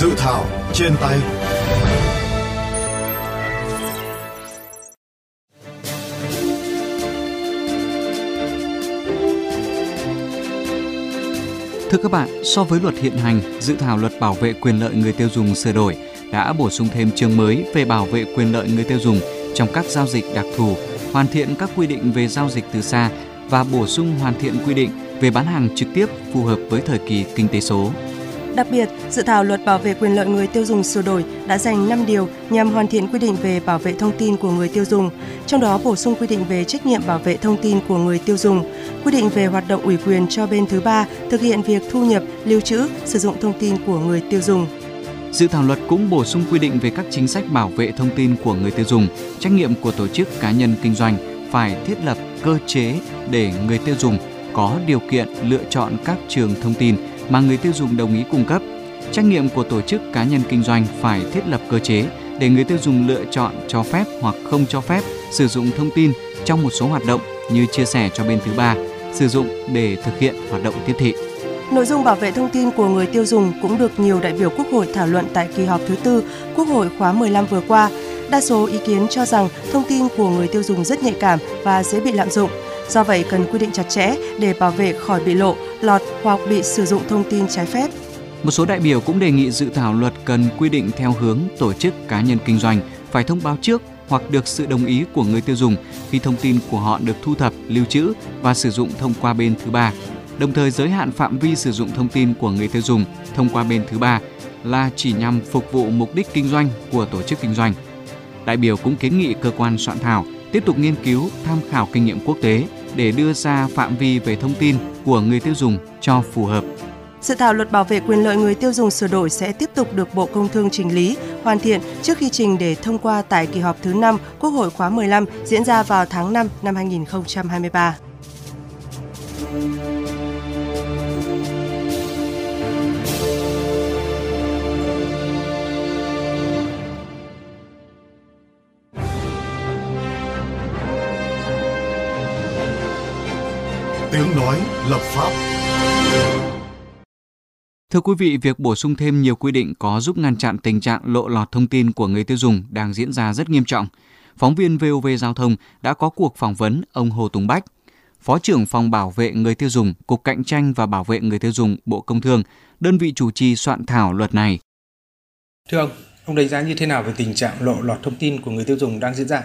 Dự thảo trên tay Thưa các bạn, so với luật hiện hành, dự thảo luật bảo vệ quyền lợi người tiêu dùng sửa đổi đã bổ sung thêm chương mới về bảo vệ quyền lợi người tiêu dùng trong các giao dịch đặc thù, hoàn thiện các quy định về giao dịch từ xa và bổ sung hoàn thiện quy định về bán hàng trực tiếp phù hợp với thời kỳ kinh tế số. Đặc biệt, dự thảo luật bảo vệ quyền lợi người tiêu dùng sửa đổi đã dành 5 điều nhằm hoàn thiện quy định về bảo vệ thông tin của người tiêu dùng, trong đó bổ sung quy định về trách nhiệm bảo vệ thông tin của người tiêu dùng, quy định về hoạt động ủy quyền cho bên thứ ba thực hiện việc thu nhập, lưu trữ, sử dụng thông tin của người tiêu dùng. Dự thảo luật cũng bổ sung quy định về các chính sách bảo vệ thông tin của người tiêu dùng, trách nhiệm của tổ chức cá nhân kinh doanh phải thiết lập cơ chế để người tiêu dùng có điều kiện lựa chọn các trường thông tin mà người tiêu dùng đồng ý cung cấp. Trách nhiệm của tổ chức cá nhân kinh doanh phải thiết lập cơ chế để người tiêu dùng lựa chọn cho phép hoặc không cho phép sử dụng thông tin trong một số hoạt động như chia sẻ cho bên thứ ba, sử dụng để thực hiện hoạt động tiếp thị. Nội dung bảo vệ thông tin của người tiêu dùng cũng được nhiều đại biểu Quốc hội thảo luận tại kỳ họp thứ tư Quốc hội khóa 15 vừa qua. Đa số ý kiến cho rằng thông tin của người tiêu dùng rất nhạy cảm và dễ bị lạm dụng. Do vậy cần quy định chặt chẽ để bảo vệ khỏi bị lộ, lọt hoặc bị sử dụng thông tin trái phép. Một số đại biểu cũng đề nghị dự thảo luật cần quy định theo hướng tổ chức cá nhân kinh doanh phải thông báo trước hoặc được sự đồng ý của người tiêu dùng khi thông tin của họ được thu thập, lưu trữ và sử dụng thông qua bên thứ ba. Đồng thời giới hạn phạm vi sử dụng thông tin của người tiêu dùng thông qua bên thứ ba là chỉ nhằm phục vụ mục đích kinh doanh của tổ chức kinh doanh. Đại biểu cũng kiến nghị cơ quan soạn thảo tiếp tục nghiên cứu, tham khảo kinh nghiệm quốc tế để đưa ra phạm vi về thông tin của người tiêu dùng cho phù hợp. Dự thảo luật bảo vệ quyền lợi người tiêu dùng sửa đổi sẽ tiếp tục được Bộ Công Thương trình lý, hoàn thiện trước khi trình để thông qua tại kỳ họp thứ 5 Quốc hội khóa 15 diễn ra vào tháng 5 năm 2023. Tiếng nói lập pháp Thưa quý vị, việc bổ sung thêm nhiều quy định có giúp ngăn chặn tình trạng lộ lọt thông tin của người tiêu dùng đang diễn ra rất nghiêm trọng. Phóng viên VOV Giao thông đã có cuộc phỏng vấn ông Hồ Tùng Bách, Phó trưởng phòng bảo vệ người tiêu dùng, Cục Cạnh tranh và Bảo vệ người tiêu dùng, Bộ Công Thương, đơn vị chủ trì soạn thảo luật này. Thưa ông, ông đánh giá như thế nào về tình trạng lộ lọt thông tin của người tiêu dùng đang diễn ra?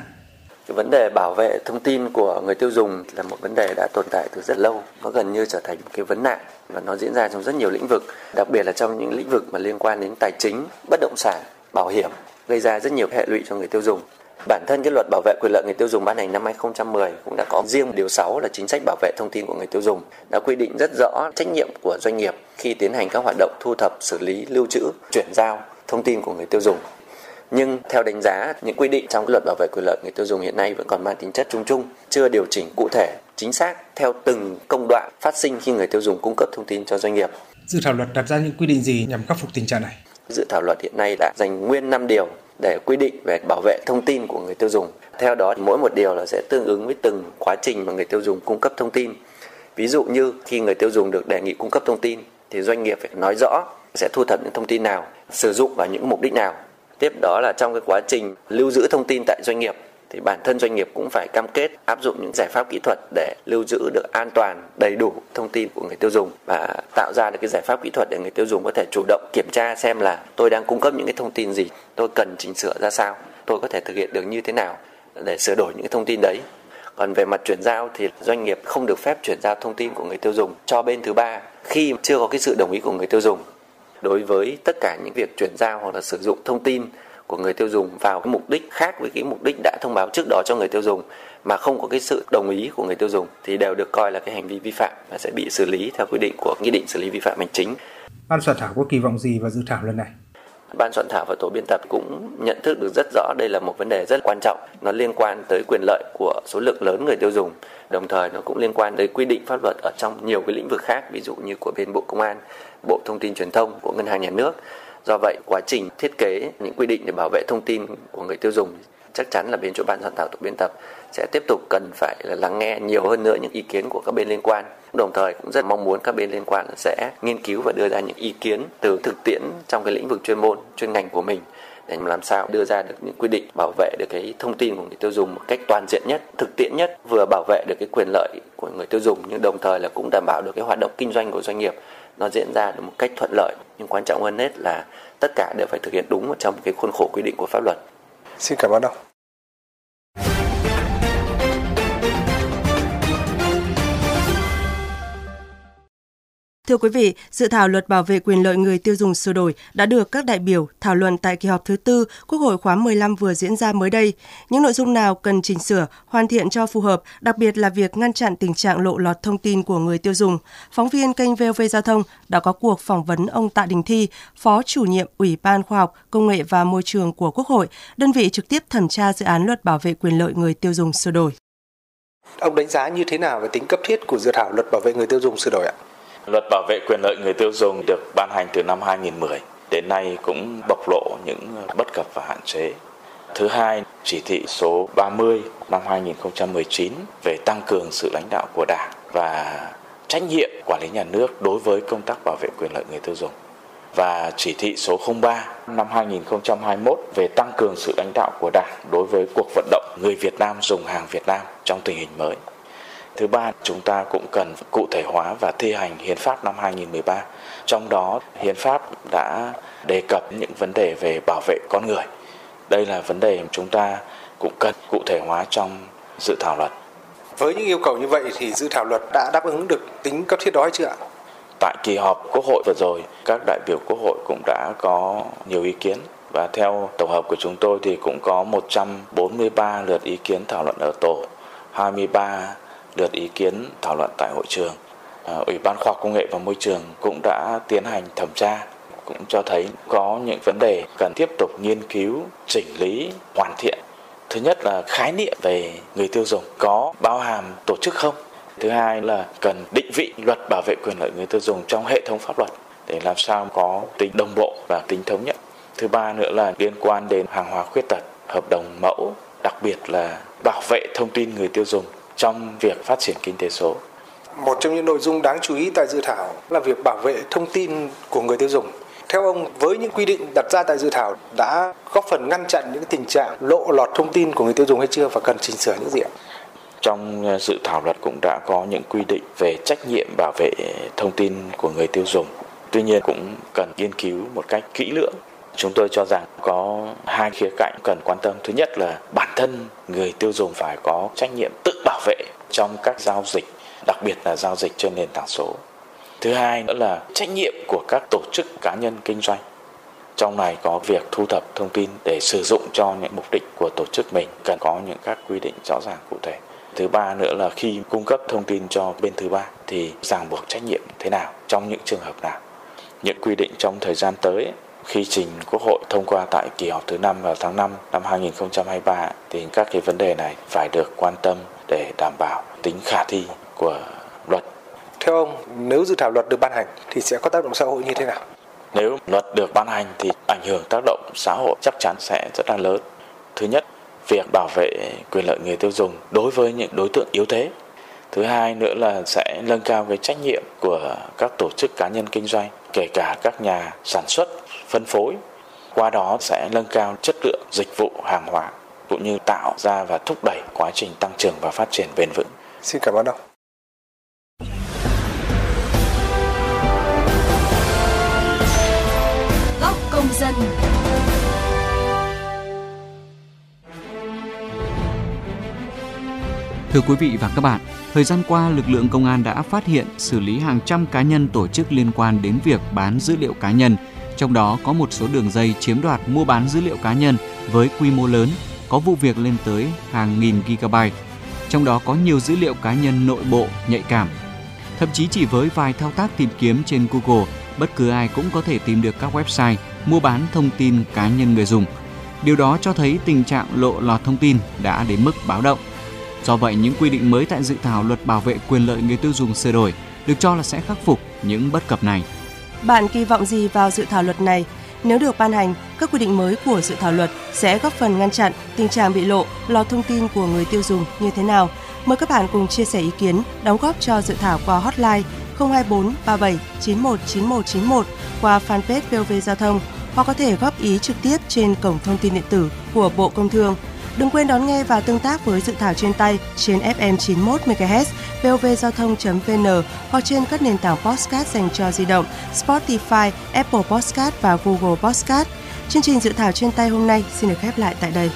Cái vấn đề bảo vệ thông tin của người tiêu dùng là một vấn đề đã tồn tại từ rất lâu, nó gần như trở thành một cái vấn nạn và nó diễn ra trong rất nhiều lĩnh vực, đặc biệt là trong những lĩnh vực mà liên quan đến tài chính, bất động sản, bảo hiểm, gây ra rất nhiều hệ lụy cho người tiêu dùng. Bản thân cái luật bảo vệ quyền lợi người tiêu dùng ban hành năm 2010 cũng đã có riêng điều 6 là chính sách bảo vệ thông tin của người tiêu dùng, đã quy định rất rõ trách nhiệm của doanh nghiệp khi tiến hành các hoạt động thu thập, xử lý, lưu trữ, chuyển giao thông tin của người tiêu dùng nhưng theo đánh giá những quy định trong luật bảo vệ quyền lợi người tiêu dùng hiện nay vẫn còn mang tính chất chung chung chưa điều chỉnh cụ thể chính xác theo từng công đoạn phát sinh khi người tiêu dùng cung cấp thông tin cho doanh nghiệp. Dự thảo luật đặt ra những quy định gì nhằm khắc phục tình trạng này? Dự thảo luật hiện nay đã dành nguyên 5 điều để quy định về bảo vệ thông tin của người tiêu dùng. Theo đó mỗi một điều là sẽ tương ứng với từng quá trình mà người tiêu dùng cung cấp thông tin. Ví dụ như khi người tiêu dùng được đề nghị cung cấp thông tin thì doanh nghiệp phải nói rõ sẽ thu thập những thông tin nào sử dụng vào những mục đích nào tiếp đó là trong cái quá trình lưu giữ thông tin tại doanh nghiệp, thì bản thân doanh nghiệp cũng phải cam kết áp dụng những giải pháp kỹ thuật để lưu giữ được an toàn, đầy đủ thông tin của người tiêu dùng và tạo ra được cái giải pháp kỹ thuật để người tiêu dùng có thể chủ động kiểm tra xem là tôi đang cung cấp những cái thông tin gì, tôi cần chỉnh sửa ra sao, tôi có thể thực hiện được như thế nào để sửa đổi những cái thông tin đấy. Còn về mặt chuyển giao thì doanh nghiệp không được phép chuyển giao thông tin của người tiêu dùng cho bên thứ ba khi chưa có cái sự đồng ý của người tiêu dùng đối với tất cả những việc chuyển giao hoặc là sử dụng thông tin của người tiêu dùng vào cái mục đích khác với cái mục đích đã thông báo trước đó cho người tiêu dùng mà không có cái sự đồng ý của người tiêu dùng thì đều được coi là cái hành vi vi phạm và sẽ bị xử lý theo quy định của nghị định xử lý vi phạm hành chính. Ban soạn thảo có kỳ vọng gì vào dự thảo lần này? Ban soạn thảo và tổ biên tập cũng nhận thức được rất rõ đây là một vấn đề rất quan trọng. Nó liên quan tới quyền lợi của số lượng lớn người tiêu dùng. Đồng thời nó cũng liên quan tới quy định pháp luật ở trong nhiều cái lĩnh vực khác, ví dụ như của bên Bộ Công an, Bộ Thông tin Truyền thông, của Ngân hàng Nhà nước. Do vậy, quá trình thiết kế những quy định để bảo vệ thông tin của người tiêu dùng chắc chắn là bên chỗ ban soạn thảo tổ biên tập sẽ tiếp tục cần phải là lắng nghe nhiều hơn nữa những ý kiến của các bên liên quan đồng thời cũng rất mong muốn các bên liên quan sẽ nghiên cứu và đưa ra những ý kiến từ thực tiễn trong cái lĩnh vực chuyên môn chuyên ngành của mình để làm sao đưa ra được những quy định bảo vệ được cái thông tin của người tiêu dùng một cách toàn diện nhất, thực tiễn nhất, vừa bảo vệ được cái quyền lợi của người tiêu dùng nhưng đồng thời là cũng đảm bảo được cái hoạt động kinh doanh của doanh nghiệp nó diễn ra được một cách thuận lợi nhưng quan trọng hơn hết là tất cả đều phải thực hiện đúng trong cái khuôn khổ quy định của pháp luật. Xin cảm Thưa quý vị, dự thảo luật bảo vệ quyền lợi người tiêu dùng sửa đổi đã được các đại biểu thảo luận tại kỳ họp thứ tư Quốc hội khóa 15 vừa diễn ra mới đây. Những nội dung nào cần chỉnh sửa, hoàn thiện cho phù hợp, đặc biệt là việc ngăn chặn tình trạng lộ lọt thông tin của người tiêu dùng. Phóng viên kênh VOV Giao thông đã có cuộc phỏng vấn ông Tạ Đình Thi, Phó chủ nhiệm Ủy ban Khoa học, Công nghệ và Môi trường của Quốc hội, đơn vị trực tiếp thẩm tra dự án luật bảo vệ quyền lợi người tiêu dùng sửa đổi. Ông đánh giá như thế nào về tính cấp thiết của dự thảo luật bảo vệ người tiêu dùng sửa đổi ạ? Luật bảo vệ quyền lợi người tiêu dùng được ban hành từ năm 2010 đến nay cũng bộc lộ những bất cập và hạn chế. Thứ hai, chỉ thị số 30 năm 2019 về tăng cường sự lãnh đạo của Đảng và trách nhiệm quản lý nhà nước đối với công tác bảo vệ quyền lợi người tiêu dùng. Và chỉ thị số 03 năm 2021 về tăng cường sự lãnh đạo của Đảng đối với cuộc vận động người Việt Nam dùng hàng Việt Nam trong tình hình mới. Thứ ba, chúng ta cũng cần cụ thể hóa và thi hành Hiến pháp năm 2013. Trong đó, Hiến pháp đã đề cập những vấn đề về bảo vệ con người. Đây là vấn đề chúng ta cũng cần cụ thể hóa trong dự thảo luật. Với những yêu cầu như vậy thì dự thảo luật đã đáp ứng được tính cấp thiết đó hay chưa ạ? Tại kỳ họp Quốc hội vừa rồi, các đại biểu Quốc hội cũng đã có nhiều ý kiến và theo tổng hợp của chúng tôi thì cũng có 143 lượt ý kiến thảo luận ở tổ, 23 lượt ý kiến thảo luận tại hội trường. Ờ, Ủy ban khoa học công nghệ và môi trường cũng đã tiến hành thẩm tra cũng cho thấy có những vấn đề cần tiếp tục nghiên cứu, chỉnh lý, hoàn thiện. Thứ nhất là khái niệm về người tiêu dùng có bao hàm tổ chức không? Thứ hai là cần định vị luật bảo vệ quyền lợi người tiêu dùng trong hệ thống pháp luật để làm sao có tính đồng bộ và tính thống nhất. Thứ ba nữa là liên quan đến hàng hóa khuyết tật, hợp đồng mẫu, đặc biệt là bảo vệ thông tin người tiêu dùng trong việc phát triển kinh tế số. Một trong những nội dung đáng chú ý tại dự thảo là việc bảo vệ thông tin của người tiêu dùng. Theo ông, với những quy định đặt ra tại dự thảo đã góp phần ngăn chặn những tình trạng lộ lọt thông tin của người tiêu dùng hay chưa và cần chỉnh sửa những gì ạ? Trong ờ, dự thảo luật cũng đã có những quy định về trách nhiệm bảo vệ thông tin của người tiêu dùng. Tuy nhiên cũng cần nghiên cứu một cách kỹ lưỡng chúng tôi cho rằng có hai khía cạnh cần quan tâm. Thứ nhất là bản thân người tiêu dùng phải có trách nhiệm tự bảo vệ trong các giao dịch, đặc biệt là giao dịch trên nền tảng số. Thứ hai nữa là trách nhiệm của các tổ chức cá nhân kinh doanh. Trong này có việc thu thập thông tin để sử dụng cho những mục đích của tổ chức mình cần có những các quy định rõ ràng cụ thể. Thứ ba nữa là khi cung cấp thông tin cho bên thứ ba thì ràng buộc trách nhiệm thế nào trong những trường hợp nào. Những quy định trong thời gian tới khi trình Quốc hội thông qua tại kỳ họp thứ năm vào tháng 5 năm 2023 thì các cái vấn đề này phải được quan tâm để đảm bảo tính khả thi của luật. Theo ông, nếu dự thảo luật được ban hành thì sẽ có tác động xã hội như thế nào? Nếu luật được ban hành thì ảnh hưởng tác động xã hội chắc chắn sẽ rất là lớn. Thứ nhất, việc bảo vệ quyền lợi người tiêu dùng đối với những đối tượng yếu thế. Thứ hai nữa là sẽ nâng cao cái trách nhiệm của các tổ chức cá nhân kinh doanh, kể cả các nhà sản xuất phân phối qua đó sẽ nâng cao chất lượng dịch vụ hàng hóa cũng như tạo ra và thúc đẩy quá trình tăng trưởng và phát triển bền vững. Xin cảm ơn ông. Góc công dân Thưa quý vị và các bạn, thời gian qua lực lượng công an đã phát hiện xử lý hàng trăm cá nhân tổ chức liên quan đến việc bán dữ liệu cá nhân trong đó có một số đường dây chiếm đoạt mua bán dữ liệu cá nhân với quy mô lớn, có vụ việc lên tới hàng nghìn gigabyte. Trong đó có nhiều dữ liệu cá nhân nội bộ nhạy cảm. Thậm chí chỉ với vài thao tác tìm kiếm trên Google, bất cứ ai cũng có thể tìm được các website mua bán thông tin cá nhân người dùng. Điều đó cho thấy tình trạng lộ lọt thông tin đã đến mức báo động. Do vậy, những quy định mới tại dự thảo luật bảo vệ quyền lợi người tiêu dùng sửa đổi được cho là sẽ khắc phục những bất cập này. Bạn kỳ vọng gì vào dự thảo luật này? Nếu được ban hành, các quy định mới của dự thảo luật sẽ góp phần ngăn chặn tình trạng bị lộ, lọt thông tin của người tiêu dùng như thế nào. Mời các bạn cùng chia sẻ ý kiến, đóng góp cho dự thảo qua hotline 024 37 91 9191 qua fanpage VOV Giao thông hoặc có thể góp ý trực tiếp trên cổng thông tin điện tử của Bộ Công Thương. Đừng quên đón nghe và tương tác với dự thảo trên tay trên FM 91 MHz, vovgiao thông.vn hoặc trên các nền tảng podcast dành cho di động, Spotify, Apple Podcast và Google Podcast. Chương trình dự thảo trên tay hôm nay xin được khép lại tại đây.